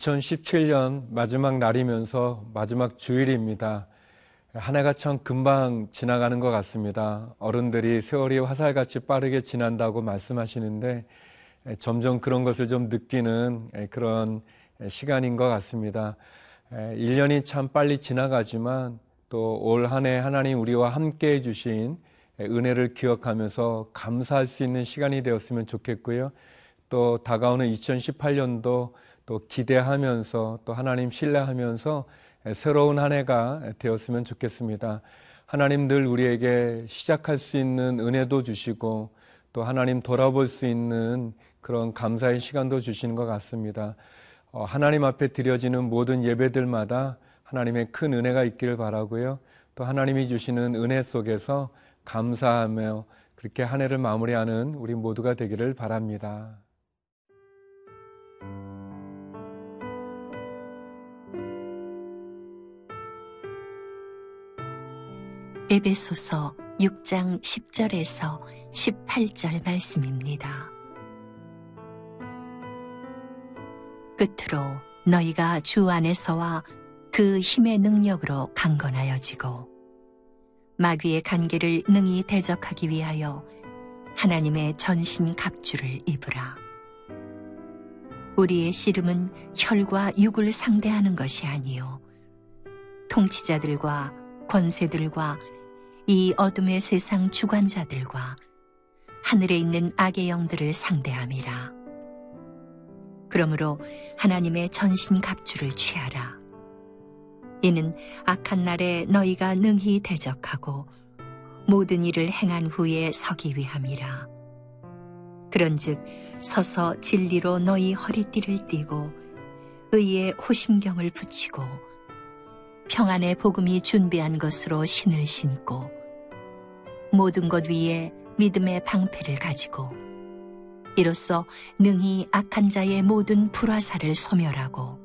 2017년 마지막 날이면서 마지막 주일입니다. 한 해가 참 금방 지나가는 것 같습니다. 어른들이 세월이 화살같이 빠르게 지난다고 말씀하시는데 점점 그런 것을 좀 느끼는 그런 시간인 것 같습니다. 1년이 참 빨리 지나가지만 또 올 한 해 하나님 우리와 함께 해주신 은혜를 기억하면서 감사할 수 있는 시간이 되었으면 좋겠고요. 또 다가오는 2018년도 또 기대하면서 또 하나님 신뢰하면서 새로운 한 해가 되었으면 좋겠습니다. 하나님 늘 우리에게 시작할 수 있는 은혜도 주시고 또 하나님 돌아볼 수 있는 그런 감사의 시간도 주시는 것 같습니다. 어, 하나님 앞에 드려지는 모든 예배들마다 하나님의 큰 은혜가 있기를 바라고요. 또 하나님이 주시는 은혜 속에서 감사하며 그렇게 한 해를 마무리하는 우리 모두가 되기를 바랍니다. 에베소서 6장 10절에서 18절 말씀입니다. 끝으로 너희가 주 안에서와 그 힘의 능력으로 강건하여지고 마귀의 간계를 능히 대적하기 위하여 하나님의 전신 갑주를 입으라. 우리의 씨름은 혈과 육을 상대하는 것이 아니요 통치자들과 권세들과 이 어둠의 세상 주관자들과 하늘에 있는 악의 영들을 상대함이라. 그러므로 하나님의 전신 갑주를 취하라. 이는 악한 날에 너희가 능히 대적하고 모든 일을 행한 후에 서기 위함이라. 그런즉 서서 진리로 너희 허리띠를 띠고 의의 호심경을 붙이고 평안의 복음이 준비한 것으로 신을 신고 모든 것 위에 믿음의 방패를 가지고 이로써 능히 악한 자의 모든 불화사를 소멸하고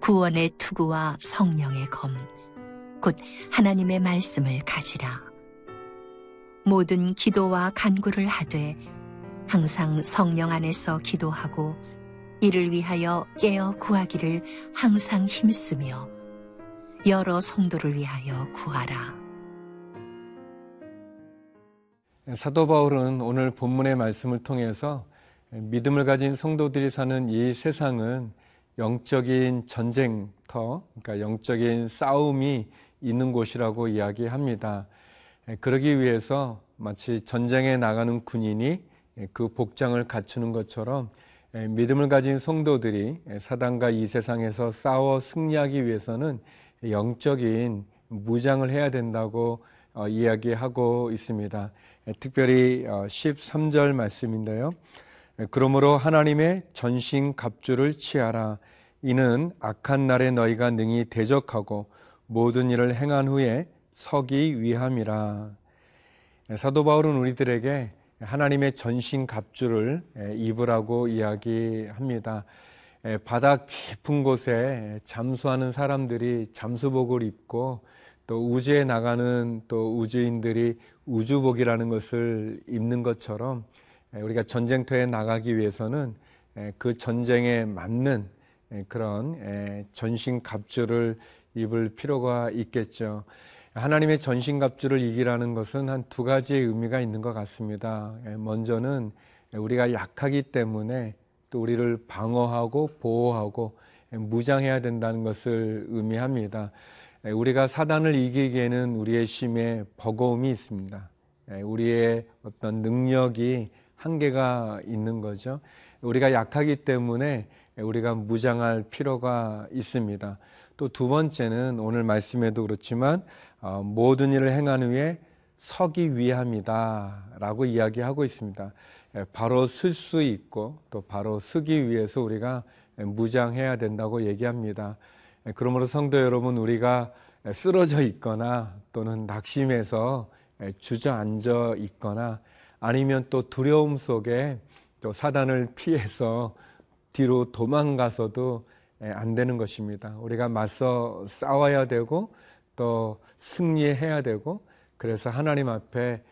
구원의 투구와 성령의 검, 곧 하나님의 말씀을 가지라. 모든 기도와 간구를 하되 항상 성령 안에서 기도하고 이를 위하여 깨어 구하기를 항상 힘쓰며 여러 성도를 위하여 구하라. 사도 바울은 오늘 본문의 말씀을 통해서 믿음을 가진 성도들이 사는 이 세상은 영적인 전쟁터, 그러니까 영적인 싸움이 있는 곳이라고 이야기합니다. 그러기 위해서 마치 전쟁에 나가는 군인이 그 복장을 갖추는 것처럼 믿음을 가진 성도들이 사단과 이 세상에서 싸워 승리하기 위해서는 영적인 무장을 해야 된다고 어, 이야기하고 있습니다. 특별히 13절 어, 말씀인데요. 그러므로 하나님의 전신 갑주를 취하라. 이는 악한 날에 너희가 능히 대적하고 모든 일을 행한 후에 서기 위함이라. 사도 바울은 우리들에게 하나님의 전신 갑주를 입으라고 이야기합니다. 바다 깊은 곳에 잠수하는 사람들이 잠수복을 입고 또 우주에 나가는 또 우주인들이 우주복이라는 것을 입는 것처럼 우리가 전쟁터에 나가기 위해서는 그 전쟁에 맞는 그런 전신 갑주를 입을 필요가 있겠죠. 하나님의 전신 갑주를 이기라는 것은 한 두 가지의 의미가 있는 것 같습니다. 먼저는 우리가 약하기 때문에 또 우리를 방어하고 보호하고 무장해야 된다는 것을 의미합니다. 우리가 사단을 이기기에는 우리의 심에 버거움이 있습니다. 우리의 어떤 능력이 한계가 있는 거죠. 우리가 약하기 때문에 우리가 무장할 필요가 있습니다. 또 두 번째는 오늘 말씀에도 그렇지만 어, 모든 일을 행한 후에 서기 위함이다라고 이야기하고 있습니다. 바로 쓸 수 있고 또 바로 쓰기 위해서 우리가 무장해야 된다고 얘기합니다. 그러므로 성도 여러분 우리가 쓰러져 있거나 또는 낙심해서 주저앉아 있거나 아니면 또 두려움 속에 또 사단을 피해서 뒤로 도망가서도 안 되는 것입니다. 우리가 맞서 싸워야 되고 또 승리해야 되고 그래서 하나님 앞에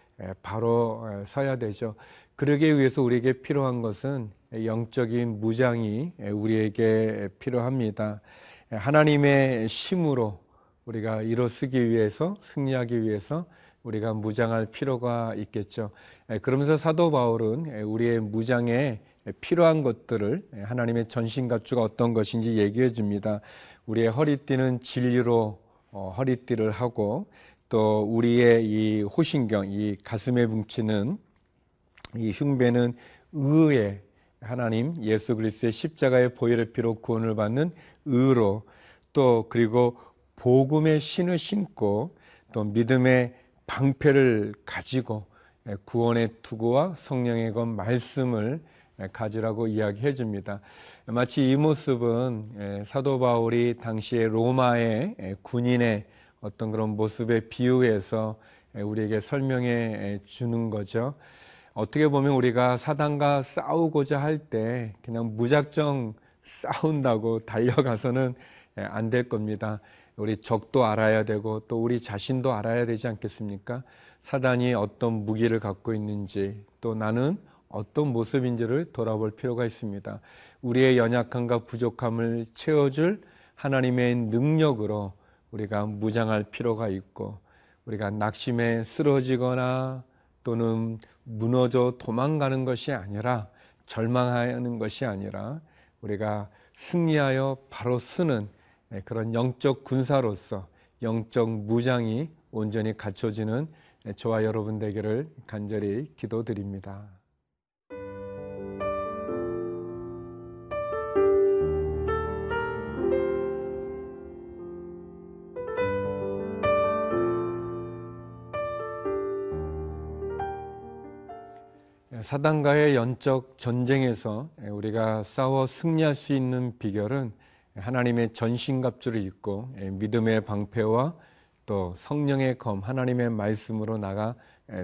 바로 서야 되죠. 그러기 위해서 우리에게 필요한 것은 영적인 무장이 우리에게 필요합니다. 하나님의 심으로 우리가 일어서기 위해서 승리하기 위해서 우리가 무장할 필요가 있겠죠. 그러면서 사도 바울은 우리의 무장에 필요한 것들을 하나님의 전신갑주가 어떤 것인지 얘기해 줍니다. 우리의 허리띠는 진리로 어, 허리띠를 하고 또 우리의 이 호신경, 이 가슴에 뭉치는 이 흉배는 의의 하나님 예수 그리스도의 십자가의 보혈의 피로 구원을 받는 의로 또 그리고 복음의 신을 신고 또 믿음의 방패를 가지고 구원의 투구와 성령의 것 말씀을 가지라고 이야기해 줍니다. 마치 이 모습은 사도 바울이 당시에 로마의 군인의 어떤 그런 모습에 비유해서 우리에게 설명해 주는 거죠. 어떻게 보면 우리가 사단과 싸우고자 할 때 그냥 무작정 싸운다고 달려가서는 안 될 겁니다. 우리 적도 알아야 되고 또 우리 자신도 알아야 되지 않겠습니까? 사단이 어떤 무기를 갖고 있는지 또 나는 어떤 모습인지를 돌아볼 필요가 있습니다. 우리의 연약함과 부족함을 채워줄 하나님의 능력으로 우리가 무장할 필요가 있고 우리가 낙심에 쓰러지거나 또는 무너져 도망가는 것이 아니라 절망하는 것이 아니라 우리가 승리하여 바로 쓰는 그런 영적 군사로서 영적 무장이 온전히 갖춰지는 저와 여러분 되기를 간절히 기도드립니다. 사단과의 영적 전쟁에서 우리가 싸워 승리할 수 있는 비결은 하나님의 전신갑주를 입고 믿음의 방패와 또 성령의 검 하나님의 말씀으로 나가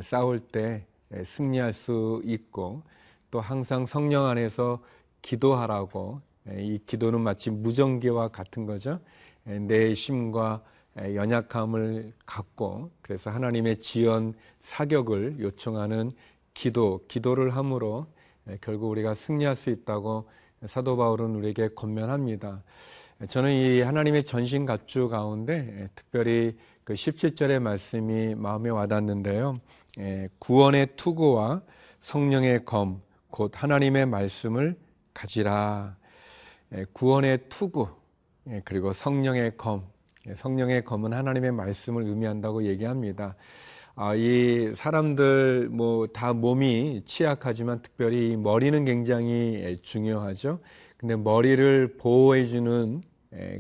싸울 때 승리할 수 있고 또 항상 성령 안에서 기도하라고 이 기도는 마치 무전기와 같은 거죠. 내 심과 연약함을 갖고 그래서 하나님의 지연 사격을 요청하는 기도, 기도를 함으로 결국 우리가 승리할 수 있다고 사도 바울은 우리에게 권면합니다. 저는 이 하나님의 전신 갑주 가운데 특별히 그 17절의 말씀이 마음에 와닿는데요. 구원의 투구와 성령의 검, 곧 하나님의 말씀을 가지라. 구원의 투구, 그리고 성령의 검. 성령의 검은 하나님의 말씀을 의미한다고 얘기합니다. 아, 이 사람들 뭐 다 몸이 취약하지만 특별히 머리는 굉장히 중요하죠. 근데 머리를 보호해주는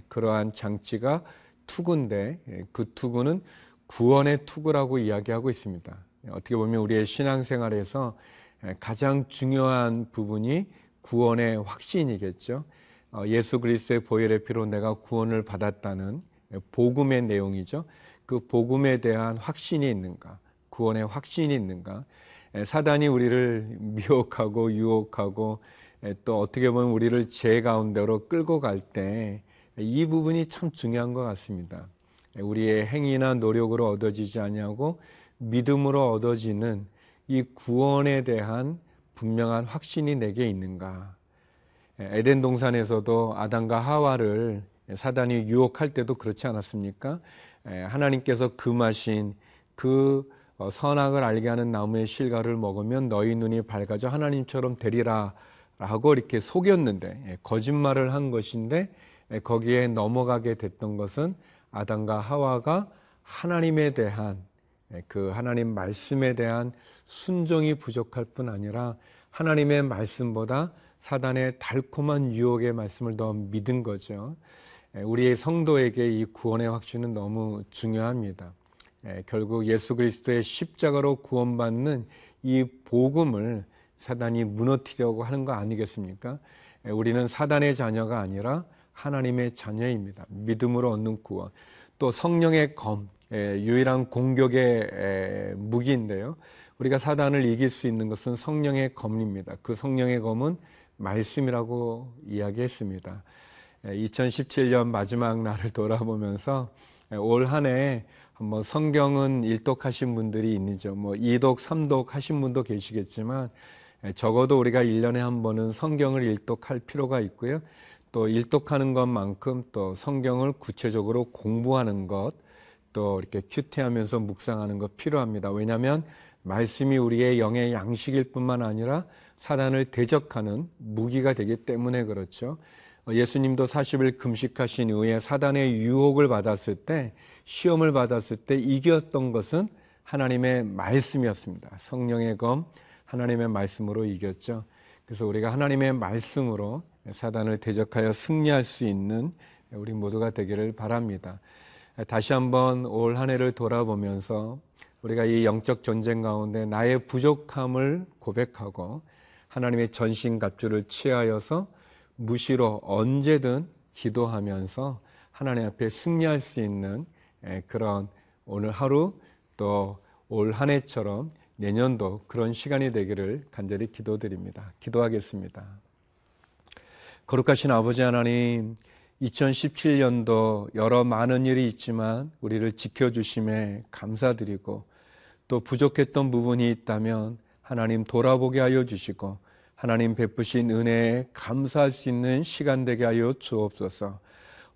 그러한 장치가 투구인데 그 투구는 구원의 투구라고 이야기하고 있습니다. 어떻게 보면 우리의 신앙생활에서 가장 중요한 부분이 구원의 확신이겠죠. 어, 예수 그리스도의 보혈의 피로 내가 구원을 받았다는 복음의 내용이죠. 그 복음에 대한 확신이 있는가, 구원의 확신이 있는가, 사단이 우리를 미혹하고 유혹하고 또 어떻게 보면 우리를 죄 가운데로 끌고 갈 때 이 부분이 참 중요한 것 같습니다. 우리의 행위나 노력으로 얻어지지 아니하고 믿음으로 얻어지는 이 구원에 대한 분명한 확신이 내게 있는가. 에덴 동산에서도 아담과 하와를 사단이 유혹할 때도 그렇지 않았습니까? 하나님께서 금하신 그 어, 선악을 알게 하는 나무의 실과를 먹으면 너희 눈이 밝아져 하나님처럼 되리라 하고 이렇게 속였는데 거짓말을 한 것인데 거기에 넘어가게 됐던 것은 아담과 하와가 하나님에 대한 그 하나님 말씀에 대한 순종이 부족할 뿐 아니라 하나님의 말씀보다 사단의 달콤한 유혹의 말씀을 더 믿은 거죠. 우리의 성도에게 이 구원의 확신은 너무 중요합니다. 결국 예수 그리스도의 십자가로 구원받는 이 복음을 사단이 무너뜨리려고 하는 거 아니겠습니까? 우리는 사단의 자녀가 아니라 하나님의 자녀입니다. 믿음으로 얻는 구원. 또 성령의 검, 유일한 공격의 무기인데요. 우리가 사단을 이길 수 있는 것은 성령의 검입니다. 그 성령의 검은 말씀이라고 이야기했습니다. 2017년 마지막 날을 돌아보면서 올 한해 한번 성경은 일독하신 분들이 있죠. 뭐 2독, 3독 하신 분도 계시겠지만 적어도 우리가 1년에 한 번은 성경을 일독할 필요가 있고요. 또 일독하는 것만큼 또 성경을 구체적으로 공부하는 것, 또 이렇게 큐티하면서 묵상하는 것 필요합니다. 왜냐하면 말씀이 우리의 영의 양식일 뿐만 아니라 사단을 대적하는 무기가 되기 때문에 그렇죠. 예수님도 40일 금식하신 이후에 사단의 유혹을 받았을 때, 시험을 받았을 때 이겼던 것은 하나님의 말씀이었습니다. 성령의 검, 하나님의 말씀으로 이겼죠. 그래서 우리가 하나님의 말씀으로 사단을 대적하여 승리할 수 있는 우리 모두가 되기를 바랍니다. 다시 한번 올 한 해를 돌아보면서 우리가 이 영적 전쟁 가운데 나의 부족함을 고백하고 하나님의 전신갑주를 취하여서 무시로 언제든 기도하면서 하나님 앞에 승리할 수 있는 그런 오늘 하루 또 올 한 해처럼 내년도 그런 시간이 되기를 간절히 기도드립니다. 기도하겠습니다. 거룩하신 아버지 하나님, 2017년도 여러 많은 일이 있지만 우리를 지켜주심에 감사드리고 또 부족했던 부분이 있다면 하나님 돌아보게 하여 주시고 하나님 베푸신 은혜에 감사할 수 있는 시간 되게 하여 주옵소서.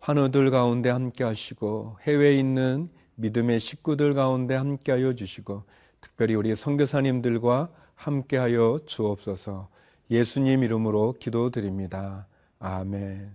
환우들 가운데 함께 하시고 해외에 있는 믿음의 식구들 가운데 함께 하여 주시고 특별히 우리 선교사님들과 함께 하여 주옵소서. 예수님 이름으로 기도드립니다. 아멘.